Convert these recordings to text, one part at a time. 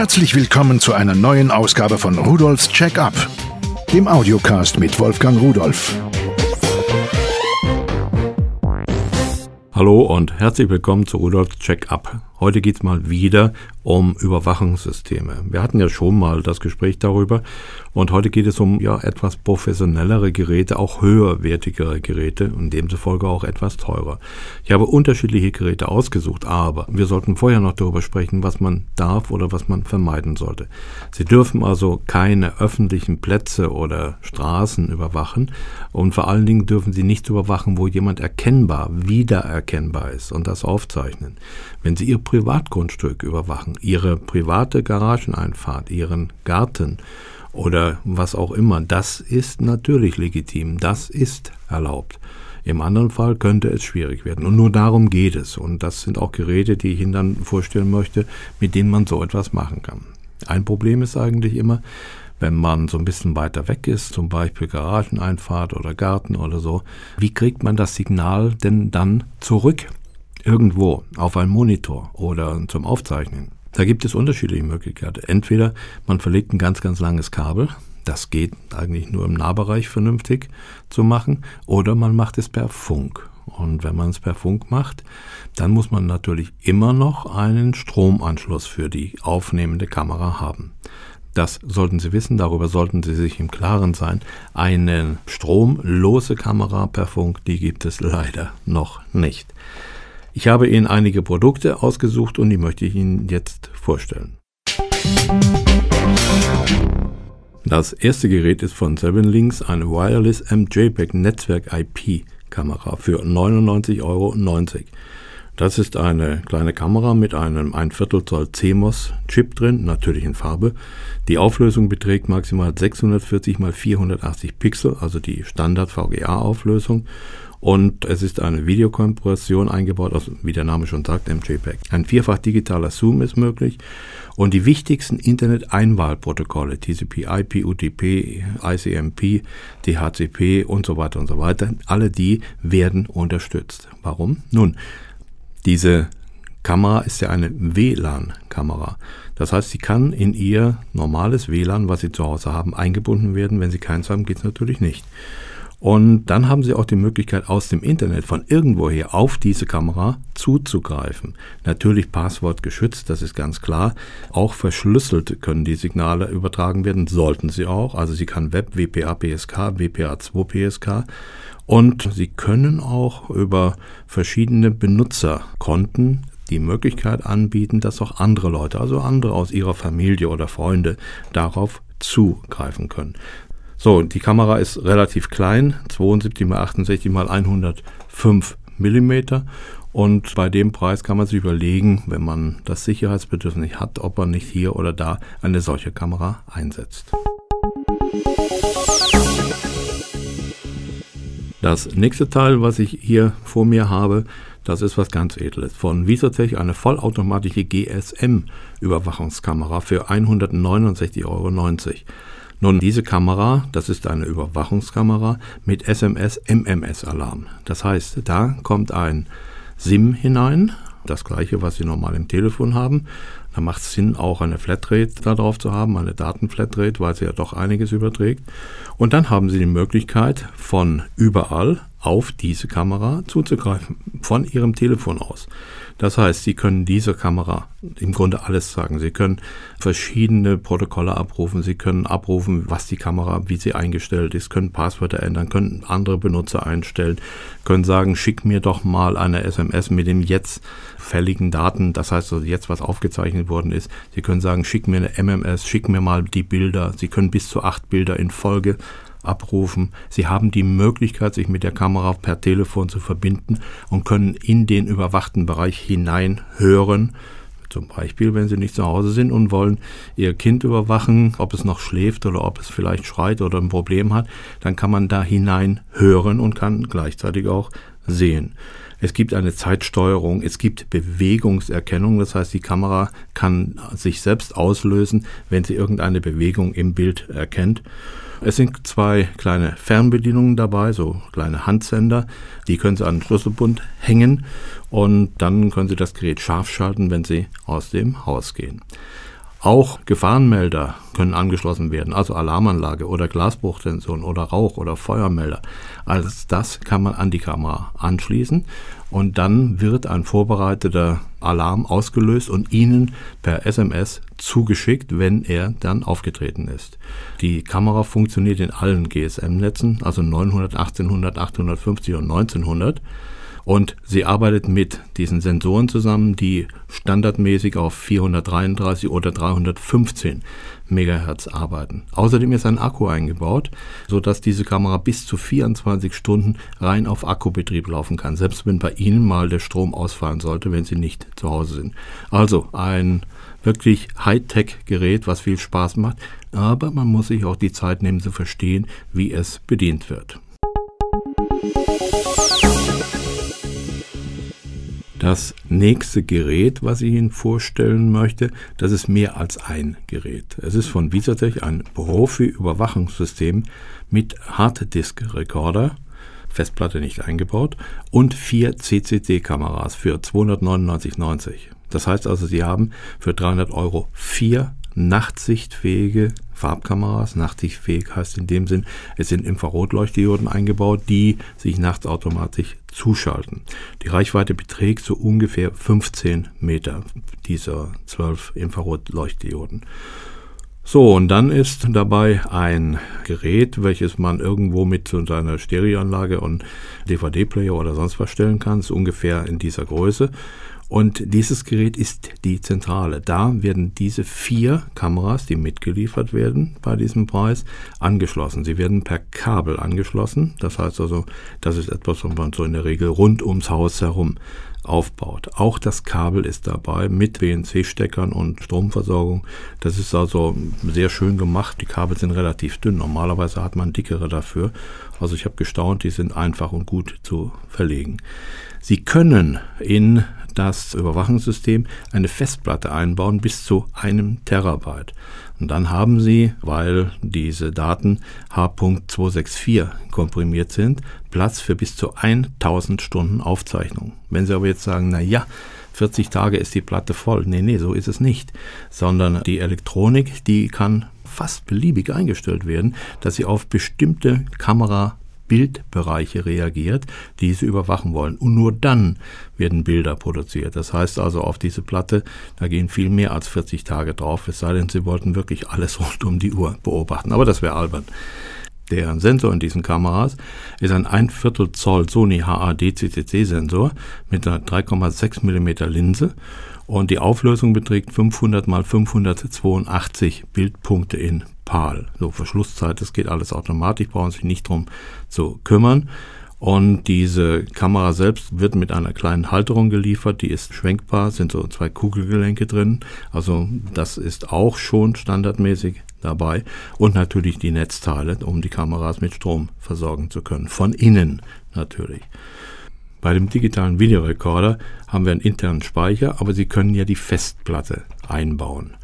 Herzlich willkommen zu einer neuen Ausgabe von Rudolfs Check-up, dem Audiocast mit Wolfgang Rudolf. Hallo und herzlich willkommen zu Rudolfs Check-up. Heute geht's mal wieder um Überwachungssysteme. Wir hatten ja schon mal das Gespräch darüber und heute geht es um ja etwas professionellere Geräte, auch höherwertigere Geräte und demzufolge auch etwas teurer. Ich habe unterschiedliche Geräte ausgesucht, aber wir sollten vorher noch darüber sprechen, was man darf oder was man vermeiden sollte. Sie dürfen also keine öffentlichen Plätze oder Straßen überwachen und vor allen Dingen dürfen sie nicht überwachen, wo jemand erkennbar, wiedererkennbar ist und das aufzeichnen. Wenn Sie Ihr Privatgrundstück überwachen, Ihre private Garageneinfahrt, Ihren Garten, oder was auch immer. Das ist natürlich legitim, das ist erlaubt. Im anderen Fall könnte es schwierig werden. Und nur darum geht es. Und das sind auch Geräte, die ich Ihnen dann vorstellen möchte, mit denen man so etwas machen kann. Ein Problem ist eigentlich immer, wenn man so ein bisschen weiter weg ist, zum Beispiel Garageneinfahrt oder Garten oder so, wie kriegt man das Signal denn dann zurück? Irgendwo auf einen Monitor oder zum Aufzeichnen. Da gibt es unterschiedliche Möglichkeiten. Entweder man verlegt ein ganz, ganz langes Kabel, das geht eigentlich nur im Nahbereich vernünftig zu machen, oder man macht es per Funk. Und wenn man es per Funk macht, dann muss man natürlich immer noch einen Stromanschluss für die aufnehmende Kamera haben. Das sollten Sie wissen, darüber sollten Sie sich im Klaren sein. Eine stromlose Kamera per Funk, die gibt es leider noch nicht. Ich habe Ihnen einige Produkte ausgesucht und die möchte ich Ihnen jetzt vorstellen. Das erste Gerät ist von Seven Links eine Wireless MJPEG Netzwerk IP Kamera für 99,90 Euro. Das ist eine kleine Kamera mit einem 1 Viertel Zoll CMOS Chip drin, natürlich in Farbe. Die Auflösung beträgt maximal 640 x 480 Pixel, also die Standard VGA Auflösung und es ist eine Videokompression eingebaut, also wie der Name schon sagt, MJPEG. Ein vierfach digitaler Zoom ist möglich und die wichtigsten Internet-Einwahlprotokolle, TCP, IP, UTP, ICMP, DHCP und so weiter und so weiter, alle die werden unterstützt. Warum? Nun, diese Kamera ist ja eine WLAN-Kamera. Das heißt, sie kann in ihr normales WLAN, was Sie zu Hause haben, eingebunden werden. Wenn Sie keins haben, geht es natürlich nicht. Und dann haben Sie auch die Möglichkeit, aus dem Internet von irgendwoher auf diese Kamera zuzugreifen. Natürlich Passwort geschützt, das ist ganz klar. Auch verschlüsselt können die Signale übertragen werden, sollten sie auch. Also sie kann Web, WPA, PSK, WPA 2 PSK. Und Sie können auch über verschiedene Benutzerkonten die Möglichkeit anbieten, dass auch andere Leute, also andere aus Ihrer Familie oder Freunde, darauf zugreifen können. So, die Kamera ist relativ klein, 72 x 68 x 105 mm. Und bei dem Preis kann man sich überlegen, wenn man das Sicherheitsbedürfnis hat, ob man nicht hier oder da eine solche Kamera einsetzt. Das nächste Teil, was ich hier vor mir habe, das ist was ganz Edles. Von Visotech eine vollautomatische GSM-Überwachungskamera für 169,90 Euro. Nun, diese Kamera, das ist eine Überwachungskamera mit SMS-MMS-Alarm. Das heißt, da kommt ein SIM hinein, das gleiche, was Sie normal im Telefon haben. Da macht es Sinn, auch eine Flatrate darauf zu haben, eine Datenflatrate, weil sie ja doch einiges überträgt. Und dann haben Sie die Möglichkeit, von überall auf diese Kamera zuzugreifen, von Ihrem Telefon aus. Das heißt, Sie können dieser Kamera im Grunde alles sagen. Sie können verschiedene Protokolle abrufen. Sie können abrufen, was die Kamera, wie sie eingestellt ist, können Passwörter ändern, können andere Benutzer einstellen, können sagen, schick mir doch mal eine SMS mit dem jetzt fälligen Daten. Das heißt, also jetzt was aufgezeichnet worden ist. Sie können sagen, schick mir eine MMS, schick mir mal die Bilder. Sie können bis zu acht Bilder in Folge abrufen. Sie haben die Möglichkeit, sich mit der Kamera per Telefon zu verbinden und können in den überwachten Bereich hinein hören. Zum Beispiel, wenn Sie nicht zu Hause sind und wollen Ihr Kind überwachen, ob es noch schläft oder ob es vielleicht schreit oder ein Problem hat, dann kann man da hinein hören und kann gleichzeitig auch sehen. Es gibt eine Zeitsteuerung, es gibt Bewegungserkennung, das heißt, die Kamera kann sich selbst auslösen, wenn sie irgendeine Bewegung im Bild erkennt. Es sind zwei kleine Fernbedienungen dabei, so kleine Handsender. Die können Sie an den Schlüsselbund hängen und dann können Sie das Gerät scharf schalten, wenn Sie aus dem Haus gehen. Auch Gefahrenmelder können angeschlossen werden, also Alarmanlage oder Glasbruchsensoren oder Rauch- oder Feuermelder. Alles das kann man an die Kamera anschließen und dann wird ein vorbereiteter Alarm ausgelöst und Ihnen per SMS zugeschickt, wenn er dann aufgetreten ist. Die Kamera funktioniert in allen GSM-Netzen, also 900, 1800, 850 und 1900. Und sie arbeitet mit diesen Sensoren zusammen, die standardmäßig auf 433 oder 315 Megahertz arbeiten. Außerdem ist ein Akku eingebaut, sodass diese Kamera bis zu 24 Stunden rein auf Akkubetrieb laufen kann, selbst wenn bei Ihnen mal der Strom ausfallen sollte, wenn Sie nicht zu Hause sind. Also ein wirklich Hightech-Gerät, was viel Spaß macht, aber man muss sich auch die Zeit nehmen zu verstehen, wie es bedient wird. Das nächste Gerät, was ich Ihnen vorstellen möchte, das ist mehr als ein Gerät. Es ist von Visatech ein Profi-Überwachungssystem mit Harddisk-Rekorder, Festplatte nicht eingebaut, und vier CCD-Kameras für 299,90. Das heißt also, Sie haben für 300 Euro vier nachtsichtfähige Farbkameras. Nachtsichtfähig heißt in dem Sinn, es sind Infrarotleuchtdioden eingebaut, die sich nachts automatisch zuschalten. Die Reichweite beträgt so ungefähr 15 Meter dieser 12 Infrarotleuchtdioden. So, und dann ist dabei ein Gerät, welches man irgendwo mit so seiner Stereoanlage und DVD-Player oder sonst was stellen kann, ist ungefähr in dieser Größe. Und dieses Gerät ist die Zentrale. Da werden diese vier Kameras, die mitgeliefert werden bei diesem Preis, angeschlossen. Sie werden per Kabel angeschlossen. Das heißt also, das ist etwas, was man so in der Regel rund ums Haus herum aufbaut. Auch das Kabel ist dabei mit BNC-Steckern und Stromversorgung. Das ist also sehr schön gemacht. Die Kabel sind relativ dünn. Normalerweise hat man dickere dafür. Also ich habe gestaunt, die sind einfach und gut zu verlegen. Sie können in das Überwachungssystem eine Festplatte einbauen bis zu einem Terabyte. Und dann haben Sie, weil diese Daten H.264 komprimiert sind, Platz für bis zu 1000 Stunden Aufzeichnung. Wenn Sie aber jetzt sagen, na ja, 40 Tage ist die Platte voll. Nee, nee, so ist es nicht. Sondern die Elektronik, die kann fast beliebig eingestellt werden, dass sie auf bestimmte Kamera Bildbereiche reagiert, die sie überwachen wollen. Und nur dann werden Bilder produziert. Das heißt also auf diese Platte, da gehen viel mehr als 40 Tage drauf, es sei denn, sie wollten wirklich alles rund um die Uhr beobachten. Aber das wäre albern. Der Sensor in diesen Kameras ist ein 1 Viertel Zoll Sony HAD CCC Sensor mit einer 3,6 mm Linse und die Auflösung beträgt 500 mal 582 Bildpunkte in PAL. So Verschlusszeit, das geht alles automatisch, brauchen sich nicht drum zu kümmern. Und diese Kamera selbst wird mit einer kleinen Halterung geliefert, die ist schwenkbar, sind so zwei Kugelgelenke drin. Also das ist auch schon standardmäßig dabei. Und natürlich die Netzteile, um die Kameras mit Strom versorgen zu können. Von innen natürlich. Bei dem digitalen Videorekorder haben wir einen internen Speicher, aber Sie können ja die Festplatte einbauen.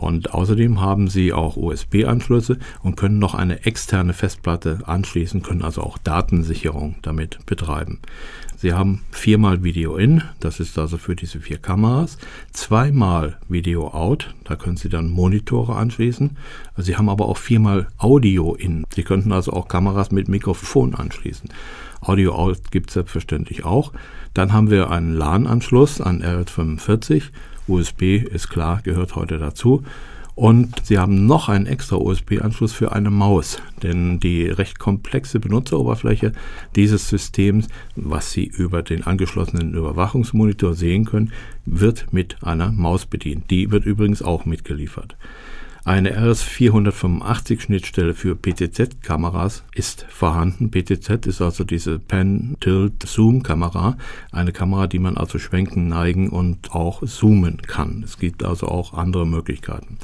Und außerdem haben Sie auch USB-Anschlüsse und können noch eine externe Festplatte anschließen, können also auch Datensicherung damit betreiben. Sie haben viermal Video in, das ist also für diese vier Kameras, zweimal Video out, da können Sie dann Monitore anschließen. Sie haben aber auch viermal Audio in. Sie könnten also auch Kameras mit Mikrofon anschließen. Audio out gibt es selbstverständlich auch. Dann haben wir einen LAN-Anschluss an RJ45 USB ist klar, gehört heute dazu. Und sie haben noch einen extra USB-Anschluss für eine Maus, denn die recht komplexe Benutzeroberfläche dieses Systems, was Sie über den angeschlossenen Überwachungsmonitor sehen können, wird mit einer Maus bedient. Die wird übrigens auch mitgeliefert. Eine RS485-Schnittstelle für PTZ-Kameras ist vorhanden. PTZ ist also diese Pan-Tilt-Zoom-Kamera, eine Kamera, die man also schwenken, neigen und auch zoomen kann. Es gibt also auch andere Möglichkeiten.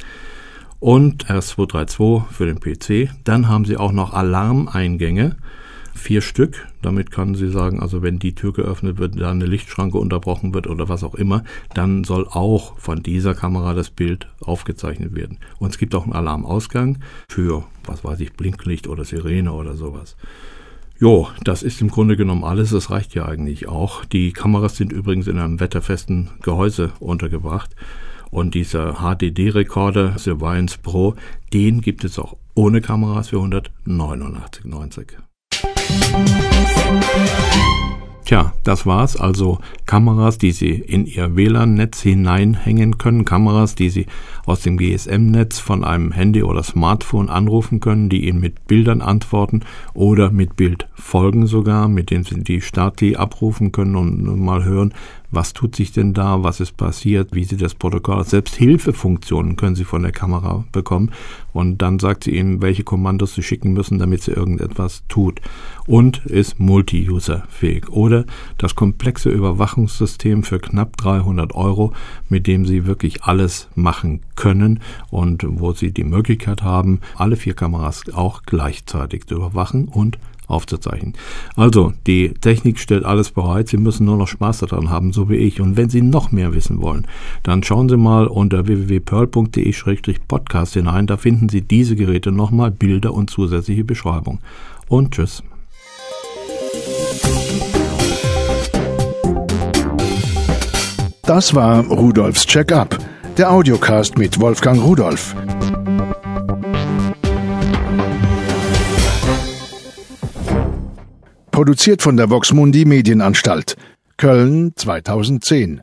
Und RS232 für den PC. Dann haben sie auch noch Alarmeingänge vier Stück. Damit kann sie sagen, also wenn die Tür geöffnet wird, da eine Lichtschranke unterbrochen wird oder was auch immer, dann soll auch von dieser Kamera das Bild aufgezeichnet werden. Und es gibt auch einen Alarmausgang für, was weiß ich, Blinklicht oder Sirene oder sowas. Jo, das ist im Grunde genommen alles. Das reicht ja eigentlich auch. Die Kameras sind übrigens in einem wetterfesten Gehäuse untergebracht. Und dieser HDD-Rekorder Surveillance Pro, den gibt es auch ohne Kameras für 189,90. Tja, das war's. Also Kameras, die Sie in Ihr WLAN-Netz hineinhängen können, Kameras, die Sie aus dem GSM-Netz von einem Handy oder Smartphone anrufen können, die Ihnen mit Bildern antworten oder mit Bildfolgen sogar, mit denen Sie die Stati abrufen können und mal hören, was tut sich denn da, was ist passiert, wie sieht das Protokoll aus. Selbst Hilfefunktionen können Sie von der Kamera bekommen und dann sagt sie Ihnen, welche Kommandos Sie schicken müssen, damit sie irgendetwas tut. Und ist multi-user-fähig. Oder das komplexe Überwachungssystem für knapp 300 Euro, mit dem Sie wirklich alles machen können und wo Sie die Möglichkeit haben, alle vier Kameras auch gleichzeitig zu überwachen und aufzuzeichnen. Also, die Technik stellt alles bereit. Sie müssen nur noch Spaß daran haben, so wie ich. Und wenn Sie noch mehr wissen wollen, dann schauen Sie mal unter www.pearl.de-podcast hinein. Da finden Sie diese Geräte nochmal, Bilder und zusätzliche Beschreibung. Und tschüss. Das war Rudolfs Check-up, der Audiocast mit Wolfgang Rudolf. Produziert von der Voxmundi Medienanstalt. Köln 2010.